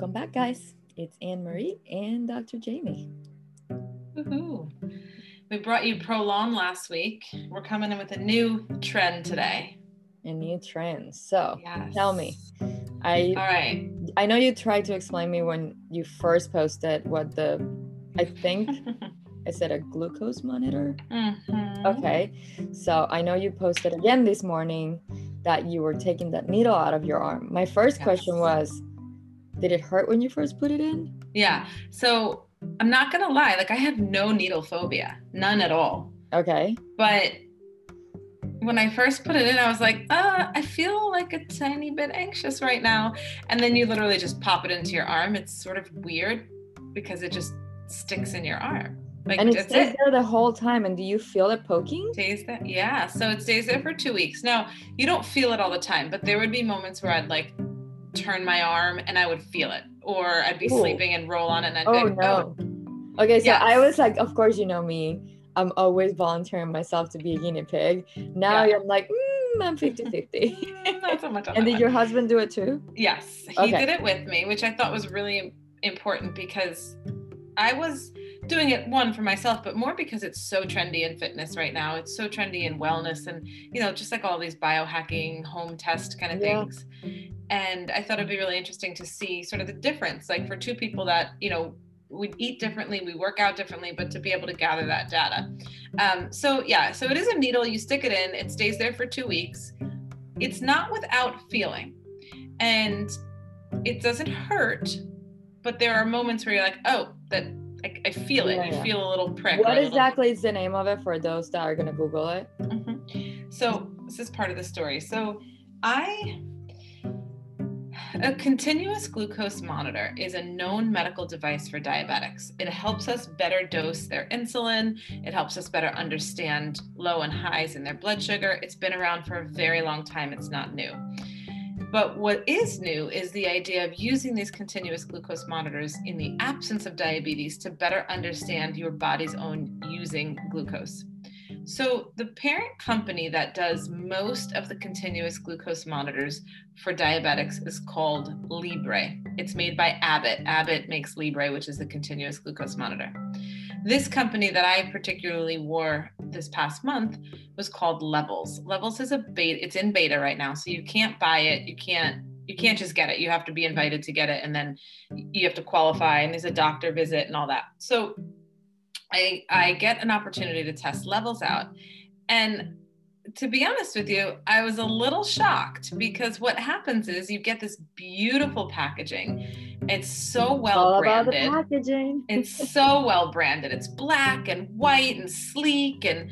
Welcome back, guys. It's Anne Marie and Dr. Jaime. Woohoo. We brought you Prolon last week. We're coming in with a new trend today. A new trend. So Yes. tell me. I All right. I know you tried to explain me when you first posted what the I think I said a glucose monitor. Mhm. Okay. So I know you posted again this morning that you were taking that needle out of your arm. My first question was Did it hurt when you first put it in? Yeah. So I'm not going to lie. Like, I have no needle phobia, none at all. Okay. But when I first put it in, I was like, uh, I feel like a tiny bit anxious right now. And then you literally just pop it into your arm. It's sort of weird because it just sticks in your arm. Like, And it stays it. there the whole time. And do you feel it poking? Stays there. Yeah. So it stays there for two weeks. Now, you don't feel it all the time, but there would be moments where I'd like turn my arm and I would feel it. Or I'd be Ooh. sleeping and roll on it and I'd Oh be like, no. Okay, so Yes. I was like, of course you know me. I'm always volunteering myself to be a guinea pig. Now Yeah. I'm like, mm, I'm 50-50. "Mm, not so much on and did one." your husband do it too? Yes, he Okay. did it with me, which I thought was really important because I was doing it one for myself, but more because it's so trendy in fitness right now. It's so trendy in wellness and, you know, just like all these biohacking home test kind of Yeah. things. And I thought it'd be really interesting to see sort of the difference, like for two people that, you know, we eat differently, we work out differently, but to be able to gather that data. Um, so, yeah, so it is a needle, you stick it in, it stays there for two weeks. It's not without feeling and it doesn't hurt but there are moments where you're like oh that i, I feel it Yeah, you yeah. feel a little prick What little- exactly is the name of it for those that are gonna Google it? Mhm. so this is part of the story so i a continuous glucose monitor is a known medical device for diabetics. It helps us better dose their insulin. It helps us better understand low and highs in their blood sugar. It's been around for a very long time. It's not new. But what is new is the idea of using these continuous glucose monitors in the absence of diabetes to better understand your body's own using glucose. So, the parent company that does most of the continuous glucose monitors for diabetics is called Libre. It's made by Abbott. Abbott makes Libre, which is the continuous glucose monitor. This company that I particularly wore this past month was called Levels. Levels is a beta, it's in beta right now, so you can't buy it. You can't you can't just get it. You have to be invited to get it and then you have to qualify and there's a doctor visit and all that. So I I get an opportunity to test Levels out and to be honest with you, I was a little shocked because what happens is you get this beautiful packaging. It's so well All about the branded packaging. it's so well branded it's black and white and sleek and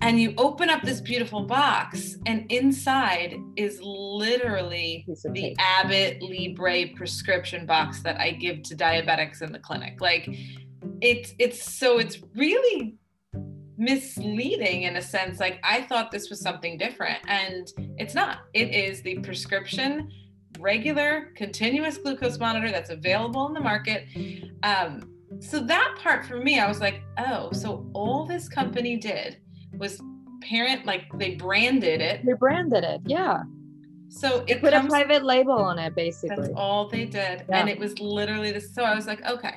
and you open up this beautiful box and inside is literally the cake. abbott libre prescription box that i give to diabetics in the clinic like it's it's so it's really misleading in a sense like i thought this was something different and it's not it is the prescription regular continuous glucose monitor that's available in the market um, so that part for me i was like oh so all this company did was parent like they branded it They branded it, yeah. so They it put a private label on it, basically. that's all they did. Yeah. And it was literally this. So I was like, okay,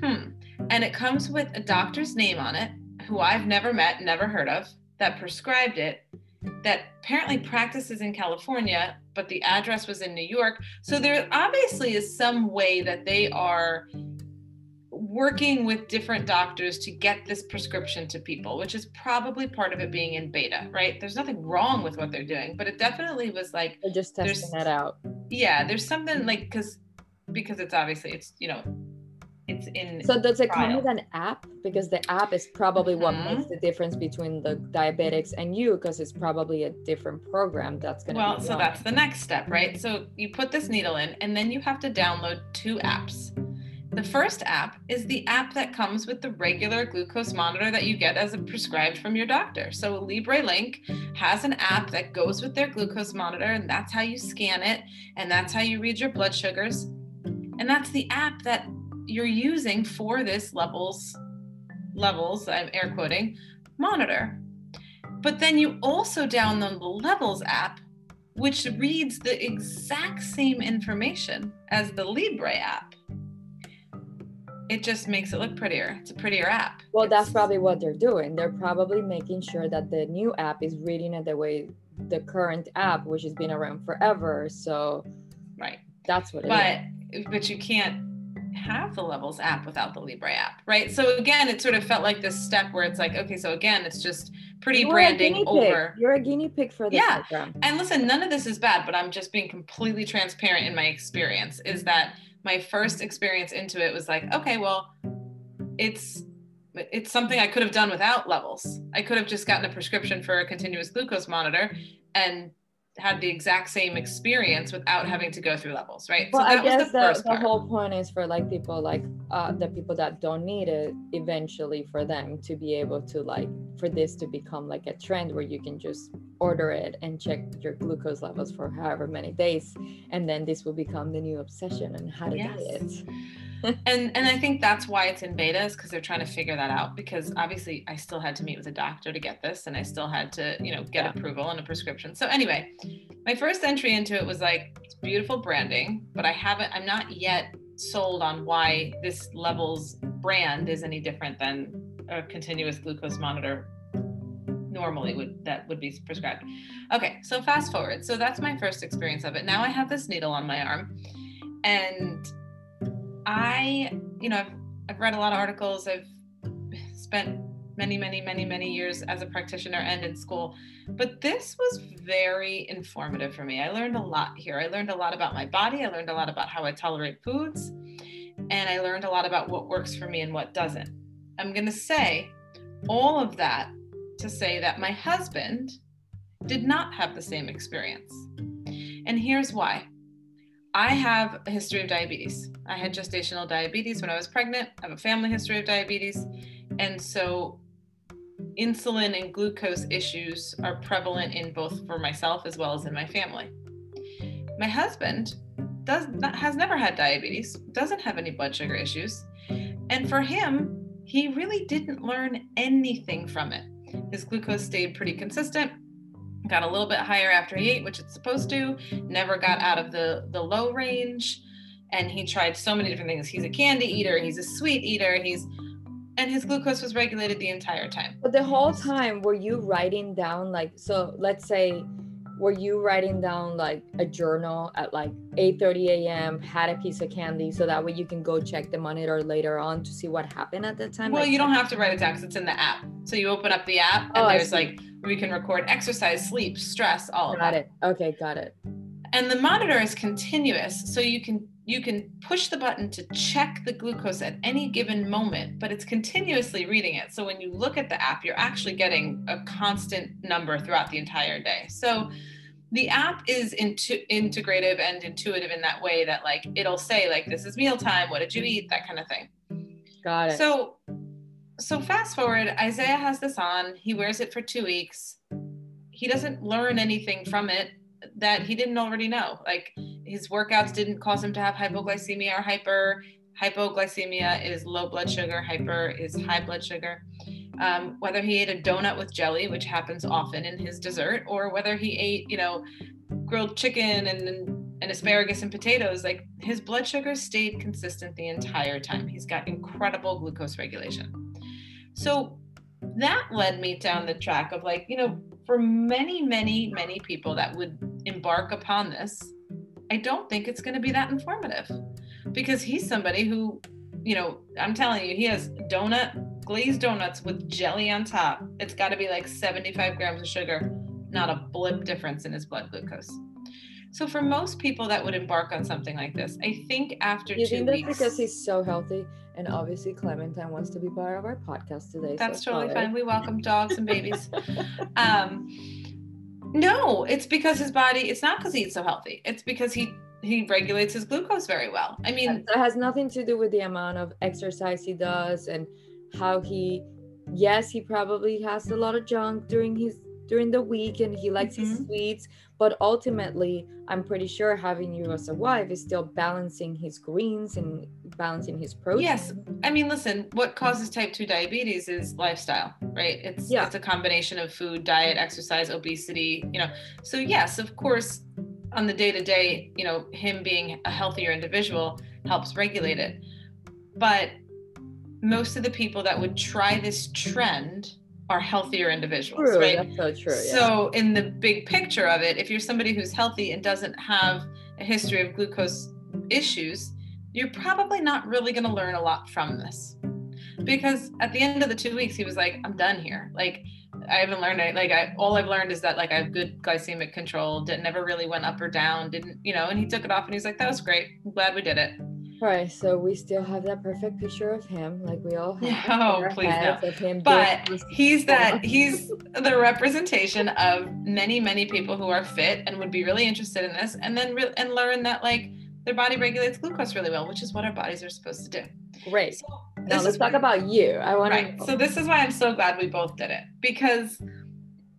hmm. And it comes with a doctor's name on it, who I've never met, never heard of, that prescribed it, that apparently practices in California, but the address was in New York. So there obviously is some way that they are working with different doctors to get this prescription to people, which is probably part of it being in beta, right? There's nothing wrong with what they're doing, but it definitely was like, They're just testing it out. yeah there's something like because because it's obviously it's you know it's in So does it come trial. with an app? Because the app is probably what Mhm. makes the difference between the diabetics and you, because it's probably a different program that's gonna well be so that's the next step right so you put this needle in and then you have to download two apps the first app is the app that comes with the regular glucose monitor that you get as a prescribed from your doctor so libre link has an app that goes with their glucose monitor and that's how you scan it and that's how you read your blood sugars and that's the app that you're using for this levels levels i'm air quoting monitor but then you also download the levels app which reads the exact same information as the Libre app. It just makes it look prettier. It's a prettier app. Well, that's probably what they're doing. They're probably making sure that the new app is reading it the way the current app, which has been around forever. So right. that's what it is. but but you can't have the levels app without the libre app right so again it sort of felt like this step where it's like okay so again it's just pretty You are a branding guinea pig. You're a guinea pig for the Yeah. program. and listen none of this is bad but i'm just being completely transparent in my experience is that my first experience into it was like okay well it's it's something i could have done without levels i could have just gotten a prescription for a continuous glucose monitor and had the exact same experience without having to go through levels right Well, so that I guess was the the, first the whole point is for like people like uh, the people that don't need it eventually for them to be able to like for this to become like a trend where you can just order it and check your glucose levels for however many days and then this will become the new obsession and how to Yes. diet. And and I think that's why it's in beta is because they're trying to figure that out because obviously I still had to meet with a doctor to get this and I still had to you know get Yeah. approval and a prescription. So anyway, my first entry into it was like it's beautiful branding, but I haven't I'm not yet sold on why this levels brand is any different than a continuous glucose monitor normally would that would be prescribed. Okay, so fast forward. So that's my first experience of it. Now I have this needle on my arm and I, you know, I've, I've read a lot of articles. I've spent many, many, many, many years as a practitioner and in school. But this was very informative for me. I learned a lot here. I learned a lot about my body. I learned a lot about how I tolerate foods. And I learned a lot about what works for me and what doesn't. I'm going to say all of that to say that my husband did not have the same experience. And here's why. I have a history of diabetes. I had gestational diabetes when I was pregnant. I have a family history of diabetes. And so insulin and glucose issues are prevalent in both for myself as well as in my family. My husband does not, has never had diabetes, doesn't have any blood sugar issues. And for him, he really didn't learn anything from it. His glucose stayed pretty consistent got a little bit higher after he ate, which it's supposed to, never got out of the, the low range. And he tried so many different things. He's a candy eater, he's a sweet eater, he's and his glucose was regulated the entire time. But the whole time, were you writing down like so? Let's say, were you writing down like a journal at like 8:30 a.m. Had a piece of candy, so that way you can go check the monitor later on to see what happened at the time. Well, Like, you don't have to write it down because it's in the app. So you open up the app oh, and Oh, there's like we can record exercise, sleep, stress, all of that. got that. it. Okay, got it. and the monitor is continuous so you can you can push the button to check the glucose at any given moment but it's continuously reading it so when you look at the app you're actually getting a constant number throughout the entire day so the app is into, integrative and intuitive in that way that like it'll say like this is mealtime what did you eat that kind of thing Got it. so so fast forward, Isaiah has this on. He wears it for 2 weeks. He doesn't learn anything from it that he didn't already know. Like his workouts didn't cause him to have hypoglycemia or hyper. Hypoglycemia is low blood sugar, hyper is high blood sugar. Um, whether he ate a donut with jelly, which happens often in his dessert, or whether he ate, you know, grilled chicken and, and asparagus and potatoes, like his blood sugar stayed consistent the entire time. He's got incredible glucose regulation. So that led me down the track of like, you know, for many, many, many people that would embark upon this, I don't think it's going to be that informative because he's somebody who, you know, I'm telling you, he has donut, glazed donuts with jelly on top. It's got to be like 75 grams of sugar, not a blip difference in his blood glucose. So for most people that would embark on something like this, I think after you two think that's weeks, because he's so healthy, and obviously Clementine wants to be part of our podcast today. That's so totally fine. We welcome dogs and babies. um, no, it's because his body. It's not because he eats so healthy. It's because he he regulates his glucose very well. I mean, that has nothing to do with the amount of exercise he does and how he yes he probably has a lot of junk during his during the week and he likes his Mhm. sweets but ultimately i'm pretty sure having you as a wife is still balancing his greens and balancing his protein Yes. I mean, listen, what causes type 2 diabetes is lifestyle, right? It's Yeah. it's a combination of food, diet, exercise, obesity, you know. So yes, of course, on the day-to-day, you know, him being a healthier individual helps regulate it. But most of the people that would try this trend are healthier individuals, true right? that's so true yeah. So, in the big picture of it, if you're somebody who's healthy and doesn't have a history of glucose issues, you're probably not really going to learn a lot from this. Because at the end of the two weeks, he was like, I'm done here. Like, I haven't learned it. Like, I, all I've learned is that, like, I have good glycemic control, didn't never really went up or down, didn't, you know, and he took it off and he's like, that was great. I'm glad we did it. All right so we still have that perfect picture of him like we all have oh, No, please no. heads of him But he's that he's the representation of many many people who are fit and would be really interested in this and then re- and learn that like their body regulates glucose really well which is what our bodies are supposed to do. Great. So now let's talk about you. I want right to so this is why i'm so glad we both did it because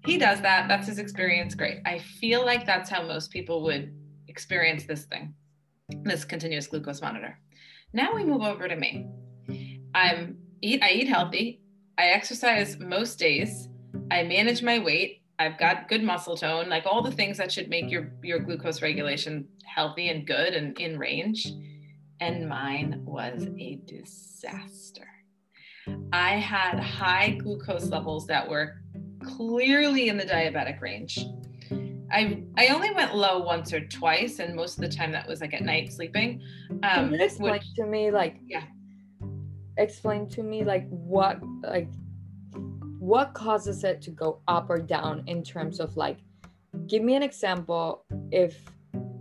he does that that's his experience great. I feel like that's how most people would experience this thing this continuous glucose monitor. Now we move over to me. I'm eat i eat healthy. I exercise most days. I manage my weight. I've got good muscle tone like all the things that should make your your glucose regulation healthy and good and in range. And mine was a disaster. I had high glucose levels that were clearly in the diabetic range I, I only went low once or twice, and most of the time that was like at night sleeping. Um, explain which- to me like Yeah. explain to me like what like what causes it to go up or down in terms of like give me an example if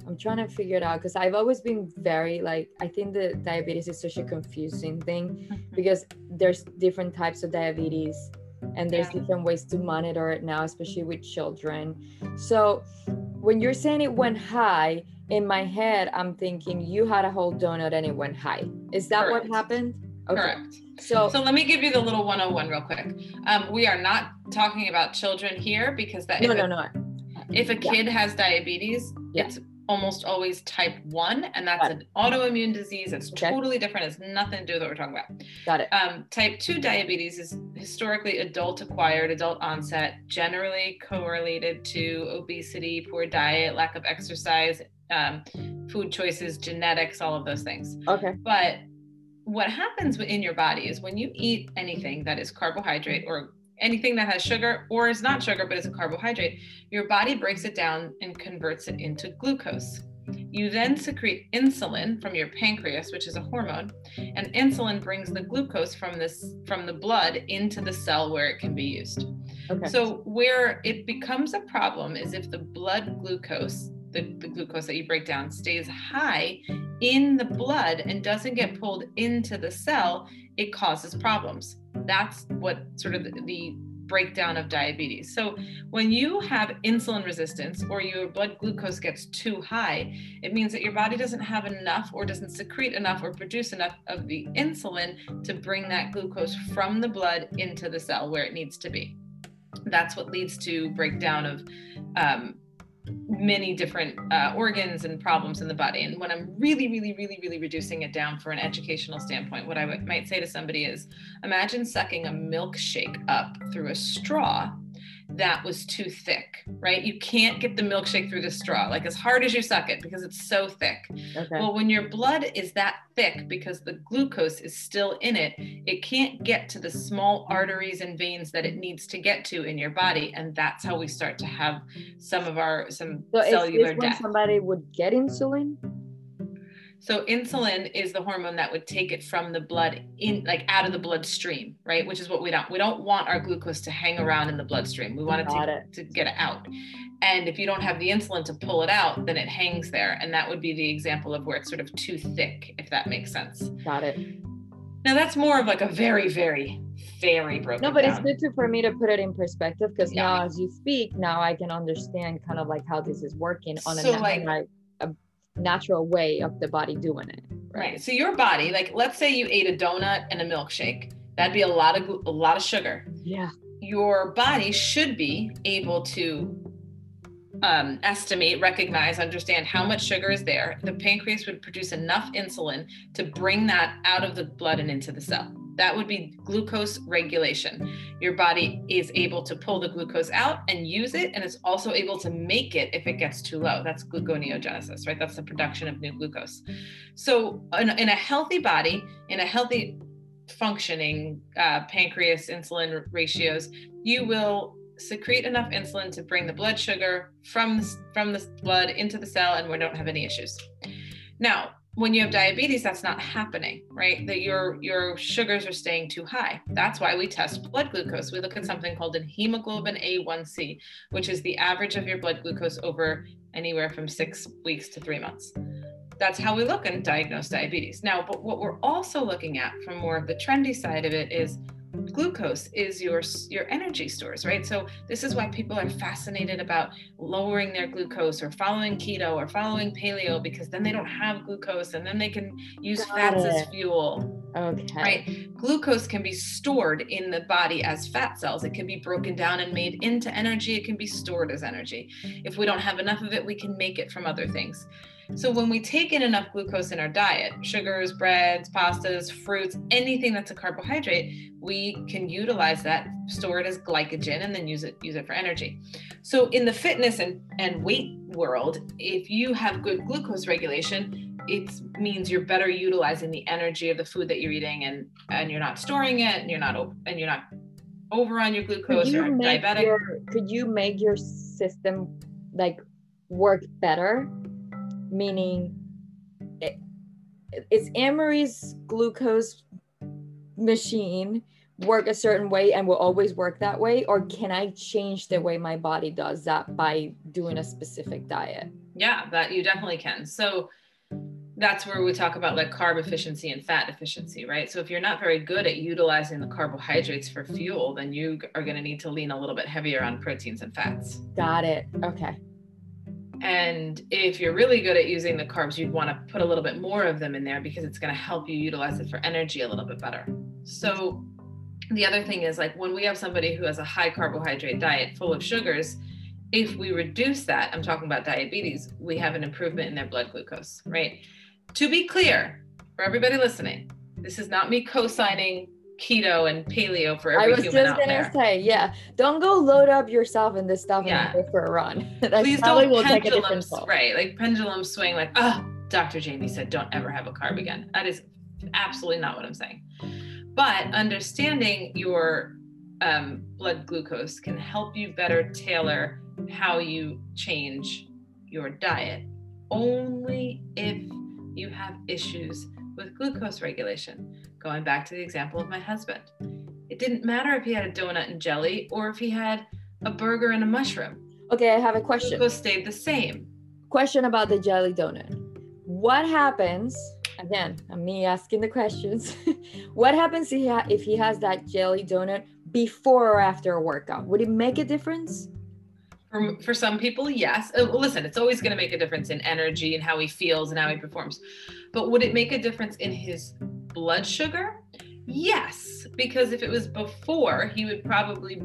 I'm trying to figure it out because I've always been very like I think the diabetes is such a confusing thing because there's different types of diabetes and there's Yeah. different ways to monitor it now especially with children so when you're saying it went high in my head i'm thinking you had a whole donut and it went high is that Correct. what happened Correct. so, So let me give you the little 101 real quick. Um, we are not talking about children here because that no no a, no if a Yeah. kid has diabetes, Yeah. it's almost always type one, and that's an autoimmune disease. It's Okay. totally different. It's nothing to do with what we're talking about. got it Um, type 2 diabetes is historically adult acquired, adult onset, generally correlated to obesity, poor diet, lack of exercise, um, food choices, genetics, all of those things. okay But what happens in your body is when you eat anything that is carbohydrate or anything that has sugar or is not sugar but is a carbohydrate, your body breaks it down and converts it into glucose. You then secrete insulin from your pancreas, which is a hormone, and insulin brings the glucose from this from the blood into the cell where it can be used. okay So where it becomes a problem is if the blood glucose, the, the glucose that you break down, stays high in the blood and doesn't get pulled into the cell, it causes problems. That's what sort of the, the breakdown of diabetes. So when you have insulin resistance or your blood glucose gets too high, it means that your body doesn't have enough or doesn't secrete enough or produce enough of the insulin to bring that glucose from the blood into the cell where it needs to be that's what leads to breakdown of um, many different uh, organs and problems in the body. And when I'm really, really, really, really reducing it down for an educational standpoint, what I w- might say to somebody is imagine sucking a milkshake up through a straw that was too thick, right? You can't get the milkshake through the straw, like as hard as you suck it, because it's so thick. okay Well, when your blood is that thick because the glucose is still in it, it can't get to the small arteries and veins that it needs to get to in your body. And that's how we start to have some of our some so is cellular this when somebody would get insulin So insulin is the hormone that would take it from the blood in like out of the bloodstream, right? Which is what we don't. We don't want our glucose to hang around in the bloodstream. We want it to, it. to get it out. And if you don't have the insulin to pull it out, then it hangs there. And that would be the example of where it's sort of too thick, if that makes sense. got it Now that's more of like a very, very, very broken. no but it's good to for me to put it in perspective because Yeah. now as you speak now i can understand kind of like how this is working on a, So, nat- like- like, a natural way of the body doing it Right. So your body, like let's say you ate a donut and a milkshake, that'd be a lot of a lot of sugar. yeah your body should be able to um, estimate, recognize, understand how much sugar is there. The pancreas would produce enough insulin to bring that out of the blood and into the cell. That would be glucose regulation. Your body is able to pull the glucose out and use it, and it's also able to make it if it gets too low. That's gluconeogenesis, right? That's the production of new glucose. So, in, in a healthy body, in a healthy functioning uh, pancreas insulin ratios, you will secrete enough insulin to bring the blood sugar from from the blood into the cell, and we don't have any issues. Now, when you have diabetes that's not happening right? That your your sugars are staying too high. That's why we test blood glucose. We look at something called an hemoglobin a1c which is the average of your blood glucose over anywhere from six weeks to three months. That's how we look and diagnose diabetes. Now but what we're also looking at from more of the trendy side of it is glucose is your your energy stores right? So this is why people are fascinated about lowering their glucose or following keto or following paleo because then they don't have glucose and then they can use Got fats it. as fuel okay. right? Glucose can be stored in the body as fat cells. It can be broken down and made into energy. It can be stored as energy. If we don't have enough of it we can make it from other things so when we take in enough glucose in our diet, sugars, breads, pastas, fruits, anything that's a carbohydrate, we can utilize that, store it as glycogen, and then use it use it for energy. So in the fitness and, and weight world, if you have good glucose regulation, it means you're better utilizing the energy of the food that you're eating and and you're not storing it and you're not and you're not over on your glucose you or diabetic. Your, could you make your system like work better meaning it, it's Anne Marie's glucose machine work a certain way and will always work that way? Or can i change the way my body does that by doing a specific diet? Yeah that you definitely can. So that's where we talk about like carb efficiency and fat efficiency right? So if you're not very good at utilizing the carbohydrates for fuel then you are going to need to lean a little bit heavier on proteins and fats. Got it. Okay and if you're really good at using the carbs, you'd want to put a little bit more of them in there because it's going to help you utilize it for energy a little bit better. So, the other thing is like when we have somebody who has a high carbohydrate diet full of sugars, if we reduce that, I'm talking about diabetes, we have an improvement in their blood glucose, right? To be clear, for everybody listening, this is not me co signing keto and paleo for every I was just gonna there. say, yeah, don't go load up yourself in this stuff yeah. and go for a run. Please don't will pendulum, right? Like pendulum swing, like, oh, Dr. Jaime said, don't ever have a carb again. That is absolutely not what I'm saying. But understanding your um, blood glucose can help you better tailor how you change your diet only if you have issues with glucose regulation. Going back to the example of my husband, it didn't matter if he had a donut and jelly or if he had a burger and a mushroom. Okay, I have a question. Glucose stayed the same. Question about the jelly donut. What happens? Again, I'm me asking the questions. what happens if he, ha- if he has that jelly donut before or after a workout? Would it make a difference? For, for some people, yes. Uh, listen, it's always going to make a difference in energy and how he feels and how he performs. But would it make a difference in his blood sugar? Yes, because if it was before, he would probably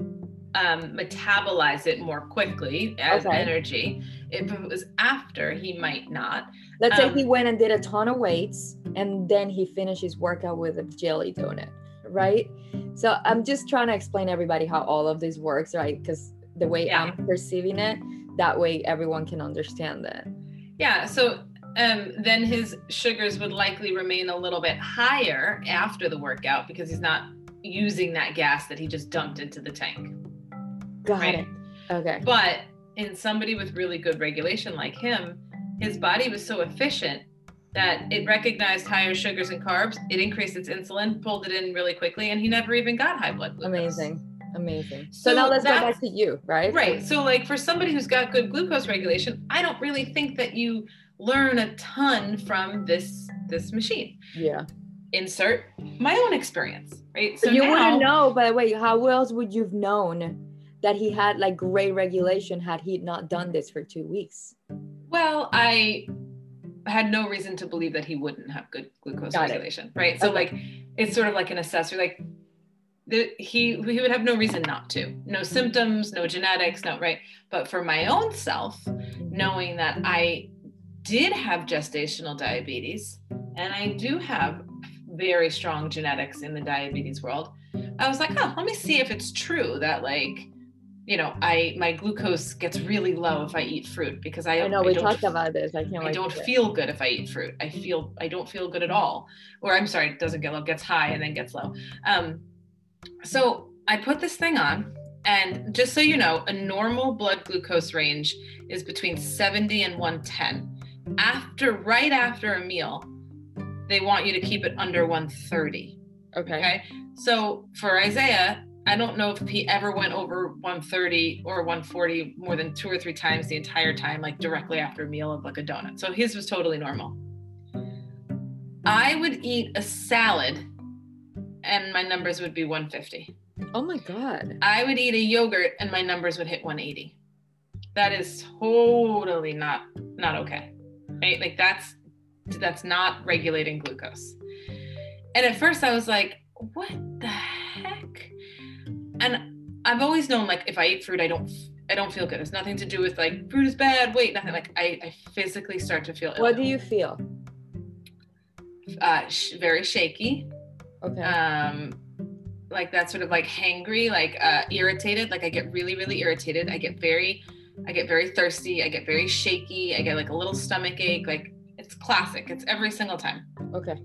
um, metabolize it more quickly as okay. energy. If it was after, he might not. Let's um, say he went and did a ton of weights and then he finished his workout with a jelly donut, right? So I'm just trying to explain everybody how all of this works, right? Because the way yeah. I'm perceiving it. That way everyone can understand it. Yeah. So um, then his sugars would likely remain a little bit higher after the workout because he's not using that gas that he just dumped into the tank. Got right? it. Okay. But in somebody with really good regulation like him, his body was so efficient that it recognized higher sugars and carbs. It increased its insulin, pulled it in really quickly, and he never even got high blood glucose. Amazing. Amazing. So, so now let's go back to you, right? Right. So, like for somebody who's got good glucose regulation, I don't really think that you learn a ton from this this machine. Yeah. Insert my own experience, right? So you now, wouldn't know, by the way, how else would you've known that he had like great regulation had he not done this for two weeks? Well, I had no reason to believe that he wouldn't have good glucose got regulation, it. right? So okay. like it's sort of like an assessor, like the, he he would have no reason not to. No symptoms, no genetics, no right. But for my own self, knowing that I did have gestational diabetes and I do have very strong genetics in the diabetes world, I was like, oh, let me see if it's true that like, you know, I my glucose gets really low if I eat fruit because I, I know I we don't talked about this. I can't I don't feel good if I eat fruit. I feel I don't feel good at all. Or I'm sorry, it doesn't get low, gets high and then gets low. Um, so I put this thing on, and just so you know, a normal blood glucose range is between 70 and 110. After right after a meal, they want you to keep it under 130. Okay. Okay. So for Isaiah, I don't know if he ever went over 130 or 140 more than two or three times the entire time, like directly after a meal of like a donut. So his was totally normal. I would eat a salad and my numbers would be 150. Oh my god. I would eat a yogurt and my numbers would hit 180. That is totally not not okay. Right? Like that's that's not regulating glucose. And at first I was like, what the heck? And I've always known like if I eat fruit, I don't I don't feel good. It's nothing to do with like fruit is bad, weight, nothing. Like I, I physically start to feel ill. What do you feel? uh sh- very shaky. Okay. um like that sort of like hangry like uh irritated like i get really really irritated i get very i get very thirsty i get very shaky i get like a little stomach ache like it's classic it's every single time. Okay.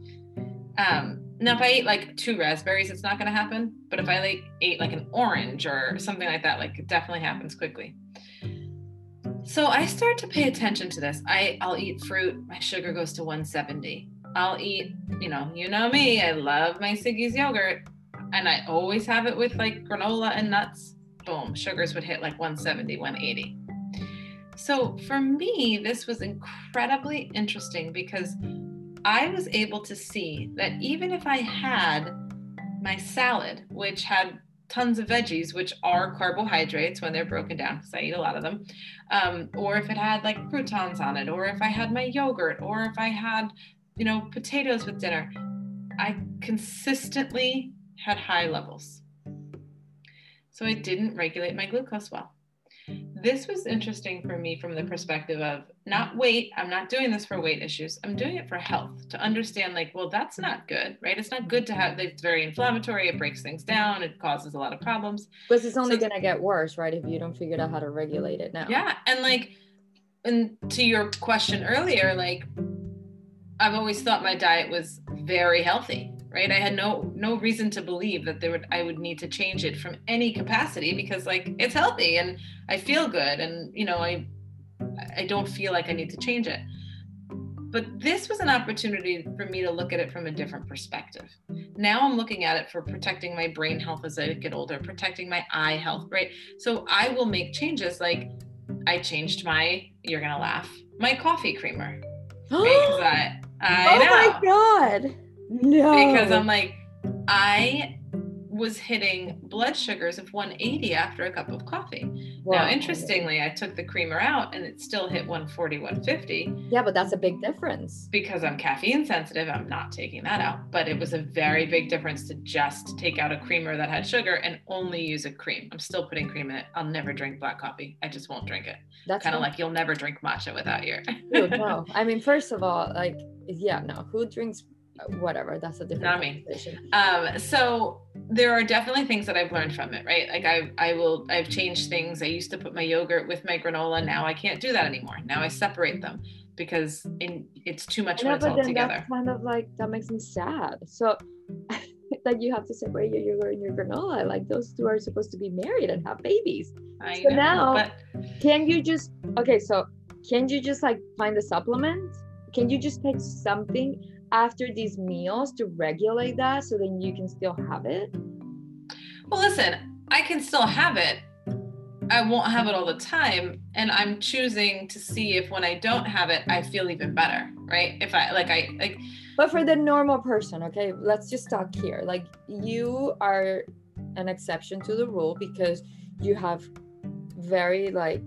um now if i eat like two raspberries it's not going to happen but if i like ate like an orange or something like that like it definitely happens quickly. So i start to pay attention to this. I i'll eat fruit my sugar goes to 170 i'll eat you know you know me i love my Siggi's yogurt and i always have it with like granola and nuts. Boom sugars would hit like 170 180 so for me this was incredibly interesting because I was able to see that even if I had my salad, which had tons of veggies, which are carbohydrates when they're broken down, because I eat a lot of them, um, or if it had like croutons on it, or if I had my yogurt, or if I had, you know, potatoes with dinner, I consistently had high levels. So I didn't regulate my glucose well. This was interesting for me from the perspective of not weight. I'm not doing this for weight issues. I'm doing it for health to understand, like, well, that's not good, right? It's not good to have, it's very inflammatory. It breaks things down. It causes a lot of problems. Because it's only So- gonna get worse, right? If you don't figure out how to regulate it now. Yeah. And like, and to your question earlier, like, I've always thought my diet was very healthy, right? I had no no reason to believe that there would I would need to change it from any capacity because like it's healthy and I feel good and you know I I don't feel like I need to change it. But this was an opportunity for me to look at it from a different perspective. Now I'm looking at it for protecting my brain health as I get older, protecting my eye health, right? So I will make changes like I changed my, you're gonna laugh, my coffee creamer. Right? I, I oh know my god. No. because I'm like, I was hitting blood sugars of 180 after a cup of coffee. Now, interestingly, I took the creamer out and it still hit 140, 150 Yeah, but that's a big difference. because I'm caffeine sensitive. I'm not taking that out, but it was a very big difference to just take out a creamer that had sugar and only use a cream. I'm still putting cream in it. I'll never drink black coffee. I just won't drink it. That's Kind of like you'll never drink matcha without your. true, no. I mean, first of all, like, yeah, no. Who drinks whatever? That's a different Not me. um so there are definitely things that i've learned from it right like i i will i've changed things i used to put my yogurt with my granola now i can't do that anymore now i separate them because in, it's too much know, when it's all together that's kind of like that makes me sad. So, that you have to separate your yogurt and your granola. Like, those two are supposed to be married and have babies. I so know, now- but Can you just okay? So, can you just like find a supplement? Can you just take something after these meals to regulate that so then you can still have it? well listen i can still have it i won't have it all the time and i'm choosing to see if when i don't have it i feel even better right if i like i like But for the normal person, okay, let's just talk here. Like you are an exception to the rule because you have very like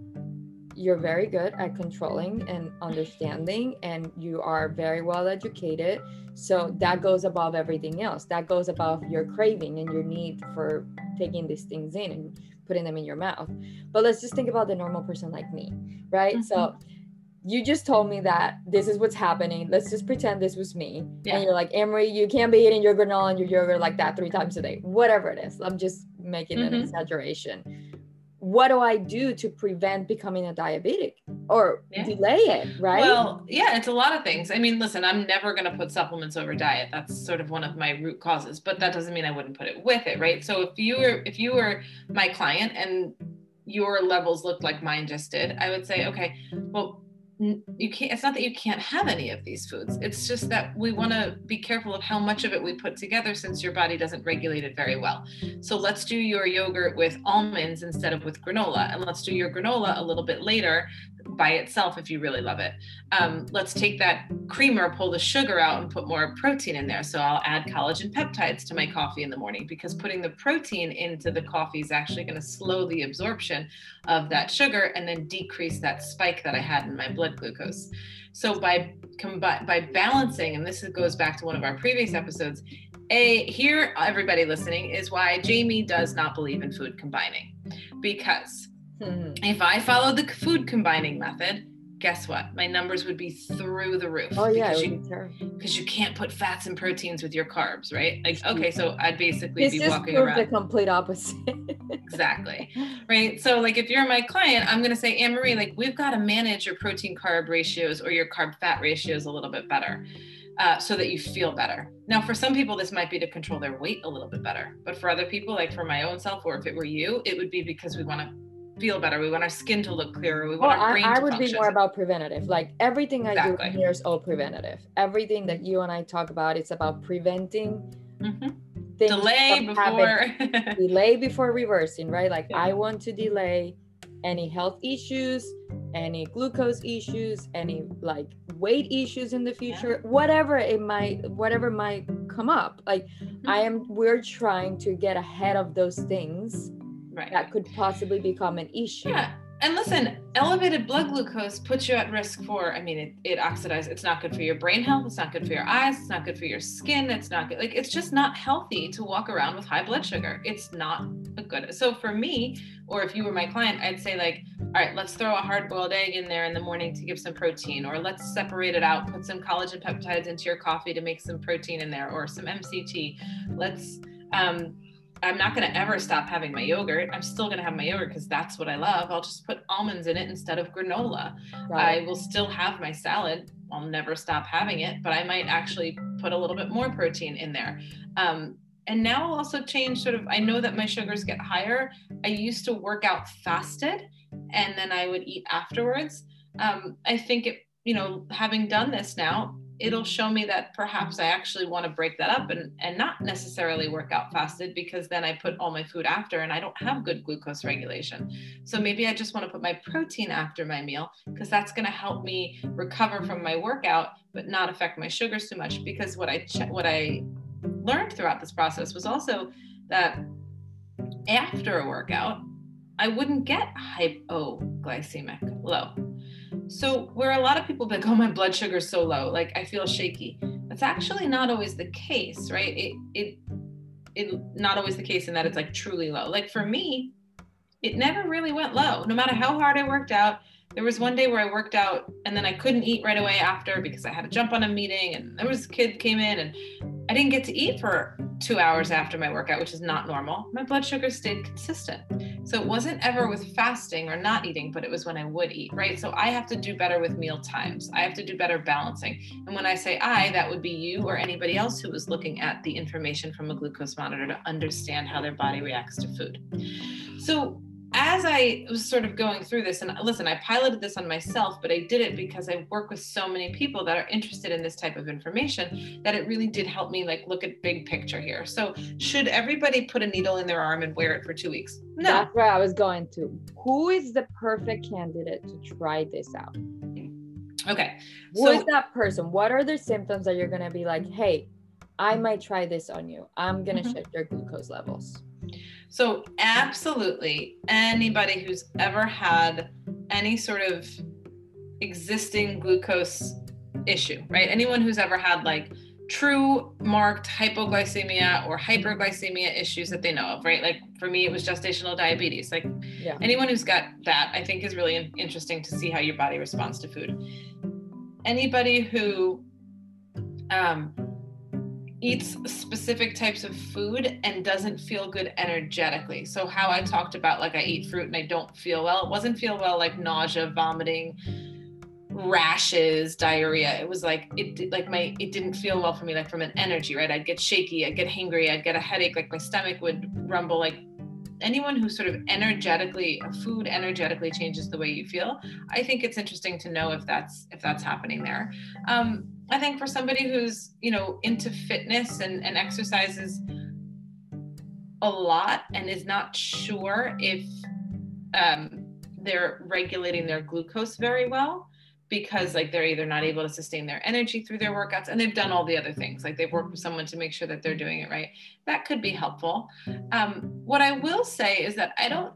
you're very good at controlling and understanding and you are very well educated so that goes above everything else that goes above your craving and your need for taking these things in and putting them in your mouth but let's just think about the normal person like me right mm-hmm. so you just told me that this is what's happening. Let's just pretend this was me. Yeah. And you're like, Anne Marie, you can't be eating your granola and your yogurt like that three times a day, whatever it is. I'm just making mm-hmm. an exaggeration what do I do to prevent becoming a diabetic or yeah. delay it, right? Well, yeah, it's a lot of things. I mean, listen, I'm never going to put supplements over diet. That's sort of one of my root causes, but that doesn't mean I wouldn't put it with it, right? So if you were if you were my client and your levels looked like mine just did, I would say, okay, well, you can't it's not that you can't have any of these foods. It's just that we want to be careful of how much of it we put together since your body doesn't regulate it very well. So let's do your yogurt with almonds instead of with granola and let's do your granola a little bit later by itself if you really love it. Um, let's take that creamer, pull the sugar out, and put more protein in there. So I'll add collagen peptides to my coffee in the morning because putting the protein into the coffee is actually going to slow the absorption of that sugar and then decrease that spike that I had in my blood glucose. So by combi- by balancing, and this goes back to one of our previous episodes, a here everybody listening is why Jaime does not believe in food combining because Mm-hmm. If I followed the food combining method, guess what? My numbers would be through the roof. Oh yeah, because you, because you can't put fats and proteins with your carbs, right? Like okay, so I'd basically this be walking around the complete opposite. exactly, right? So like if you're my client, I'm gonna say, Anne Marie, like we've got to manage your protein carb ratios or your carb fat ratios a little bit better. Uh, so that you feel better. Now, for some people, this might be to control their weight a little bit better. But for other people, like for my own self, or if it were you, it would be because we want to feel better. We want our skin to look clearer. We want our brain I, I would function. be more about preventative. Like everything exactly. I do here is all preventative. Everything that you and I talk about, it's about preventing. Mm-hmm. Delay before delay before reversing, right? Like yeah. I want to delay any health issues, any glucose issues, any like weight issues in the future, yeah. whatever it might, whatever might come up. Like mm-hmm. I am, we're trying to get ahead of those things right. that could possibly become an issue. Yeah. And listen, elevated blood glucose puts you at risk for, I mean, it, it oxidizes. It's not good for your brain health. It's not good for your eyes. It's not good for your skin. It's not good. Like, it's just not healthy to walk around with high blood sugar. It's not a good. So for me, or if you were my client, I'd say, like, all right, let's throw a hard boiled egg in there in the morning to give some protein, or let's separate it out, put some collagen peptides into your coffee to make some protein in there, or some MCT. Let's, um, I'm not going to ever stop having my yogurt. I'm still going to have my yogurt because that's what I love. I'll just put almonds in it instead of granola. Right. I will still have my salad. I'll never stop having it, but I might actually put a little bit more protein in there. Um, and now I'll also change sort of, I know that my sugars get higher. I used to work out fasted and then I would eat afterwards. Um, I think it, you know, having done this now, it'll show me that perhaps I actually want to break that up and, and not necessarily work out fasted because then I put all my food after and I don't have good glucose regulation. So maybe I just want to put my protein after my meal because that's going to help me recover from my workout but not affect my sugars too much because what I what I learned throughout this process was also that after a workout I wouldn't get hypoglycemic low so where a lot of people think, oh, my blood sugar is so low, like I feel shaky. That's actually not always the case, right? It it it not always the case in that it's like truly low. Like for me, it never really went low. No matter how hard I worked out, there was one day where I worked out and then I couldn't eat right away after because I had to jump on a meeting and there was a kid came in and I didn't get to eat for two hours after my workout, which is not normal. My blood sugar stayed consistent. So it wasn't ever with fasting or not eating, but it was when I would eat, right? So I have to do better with meal times. I have to do better balancing. And when I say I, that would be you or anybody else who was looking at the information from a glucose monitor to understand how their body reacts to food. So as I was sort of going through this, and listen, I piloted this on myself, but I did it because I work with so many people that are interested in this type of information that it really did help me like look at big picture here. So, should everybody put a needle in their arm and wear it for two weeks? No. That's where I was going to. Who is the perfect candidate to try this out? Okay. Who so, is that person? What are the symptoms that you're going to be like, hey, I might try this on you? I'm going to mm-hmm. check your glucose levels. So, absolutely, anybody who's ever had any sort of existing glucose issue, right? Anyone who's ever had like true marked hypoglycemia or hyperglycemia issues that they know of, right? Like for me, it was gestational diabetes. Like yeah. anyone who's got that, I think is really interesting to see how your body responds to food. Anybody who um, eats specific types of food and doesn't feel good energetically. So how I talked about like I eat fruit and I don't feel well, it wasn't feel well like nausea, vomiting, rashes, diarrhea. It was like it like my it didn't feel well for me like from an energy, right? I'd get shaky, I'd get hangry, I'd get a headache, like my stomach would rumble like anyone who sort of energetically food energetically changes the way you feel i think it's interesting to know if that's if that's happening there um, i think for somebody who's you know into fitness and, and exercises a lot and is not sure if um, they're regulating their glucose very well because like they're either not able to sustain their energy through their workouts and they've done all the other things like they've worked with someone to make sure that they're doing it right. That could be helpful. Um, what i will say is that i don't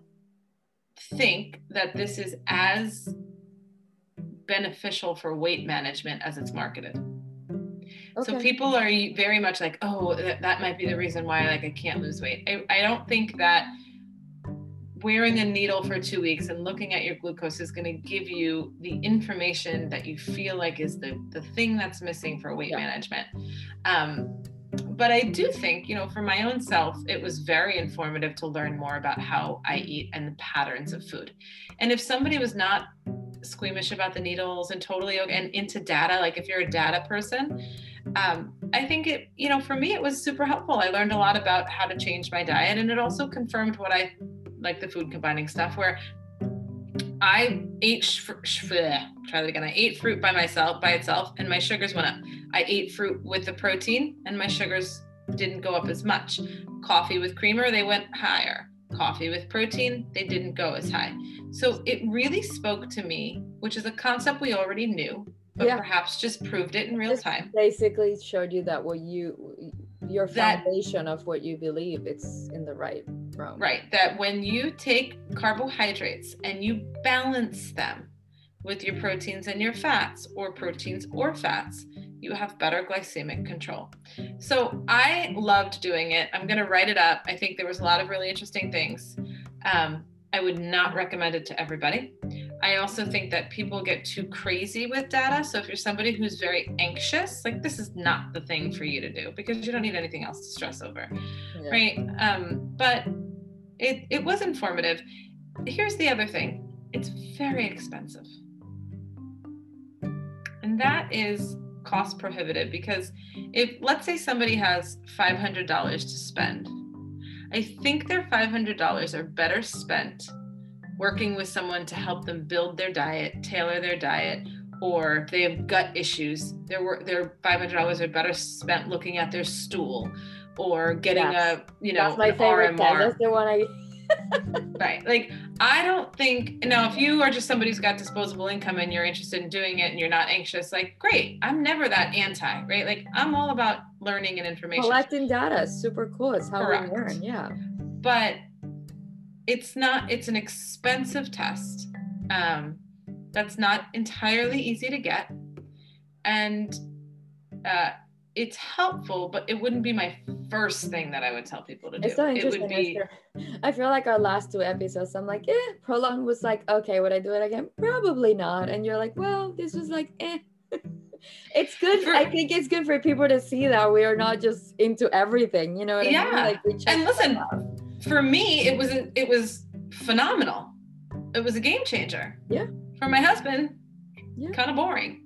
think that this is as beneficial for weight management as it's marketed okay. so people are very much like oh that, that might be the reason why like i can't lose weight I, I don't think that wearing a needle for two weeks and looking at your glucose is going to give you the information that you feel like is the, the thing that's missing for weight yeah. management. Um, but I do think, you know, for my own self, it was very informative to learn more about how I eat and the patterns of food. And if somebody was not squeamish about the needles and totally and into data, like if you're a data person, um, I think it, you know, for me, it was super helpful. I learned a lot about how to change my diet, and it also confirmed what I like the food combining stuff where I ate sh- sh- try that again. I ate fruit by myself by itself and my sugars went up. I ate fruit with the protein and my sugars didn't go up as much. Coffee with creamer, they went higher. Coffee with protein, they didn't go as high. So it really spoke to me, which is a concept we already knew, but yeah. perhaps just proved it in real time. Basically showed you that what you your foundation that, of what you believe it's in the right room. Right. That when you take carbohydrates and you balance them with your proteins and your fats, or proteins or fats, you have better glycemic control. So I loved doing it. I'm going to write it up. I think there was a lot of really interesting things. Um, I would not recommend it to everybody. I also think that people get too crazy with data. So if you're somebody who's very anxious, like this is not the thing for you to do because you don't need anything else to stress over, yeah. right? Um, but it it was informative. Here's the other thing: it's very expensive, and that is cost prohibitive because if let's say somebody has $500 to spend i think their $500 are better spent working with someone to help them build their diet, tailor their diet, or they have gut issues, their their five hundred dollars are better spent looking at their stool, or getting a you know That's my favorite RMR. That's the one I. right, like I don't think now if you are just somebody who's got disposable income and you're interested in doing it and you're not anxious, like great. I'm never that anti, right? Like I'm all about learning and information. Collecting data, super cool. It's how Correct. we learn. Yeah. But it's not it's an expensive test. Um, that's not entirely easy to get. And uh, it's helpful but it wouldn't be my first thing that i would tell people to do. it's so interesting. it would be i feel like our last two episodes i'm like eh ProLon was like okay would i do it again? Probably not. And you're like well this was like eh. It's good for, i think it's good for people to see that we are not just into everything you know yeah I mean? like and listen for me, it was it was phenomenal. It was a game changer. Yeah. For my husband, yeah. kind of boring.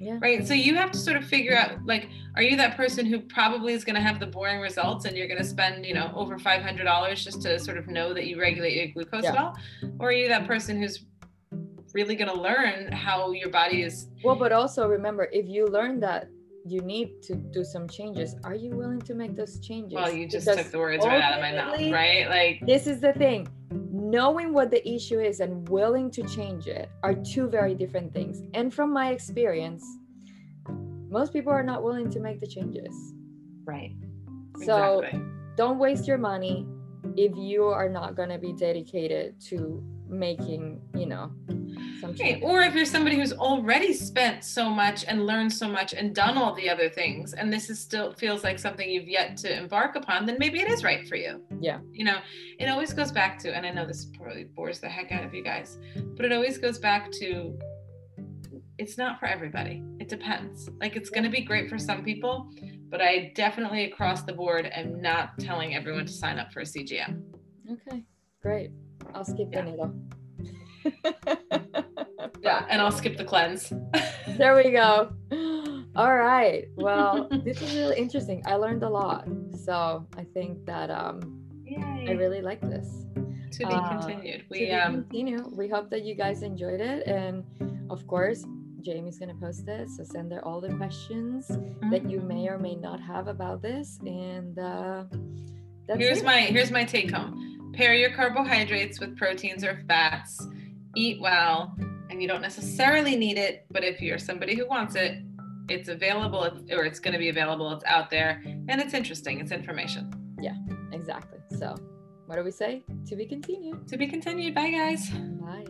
Yeah. Right. So you have to sort of figure out like, are you that person who probably is going to have the boring results and you're going to spend, you know, over $500 just to sort of know that you regulate your glucose yeah. well? Or are you that person who's really going to learn how your body is? Well, but also remember, if you learn that you need to do some changes. Are you willing to make those changes? Well, you just because took the words right out of my mouth, right? Like this is the thing. Knowing what the issue is and willing to change it are two very different things. And from my experience, most people are not willing to make the changes. Right. So exactly. don't waste your money. if you are not going to be dedicated to making you know Okay. Or if you're somebody who's already spent so much and learned so much and done all the other things, and this is still feels like something you've yet to embark upon, then maybe it is right for you. Yeah. You know, it always goes back to, and I know this probably bores the heck out of you guys, but it always goes back to it's not for everybody. It depends. Like it's going to be great for some people, but I definitely across the board am not telling everyone to sign up for a CGM. okay great i'll skip the needle. Yeah, and I'll skip the cleanse. there we go. All right. Well this is really interesting. I learned a lot. So i think that um i really like this. To be uh, continued. We be um continue. We hope that you guys enjoyed it, and of course, Jaime's gonna post it. So send her all the questions that you may or may not have about this, and uh, that's here's it. my here's my take home Pair your carbohydrates with proteins or fats. Eat well, and you don't necessarily need it, but if you're somebody who wants it, it's available or it's going to be available. It's out there and it's interesting. It's information. Yeah, exactly. So, what do we say? To be continued. To be continued. Bye, guys. Bye.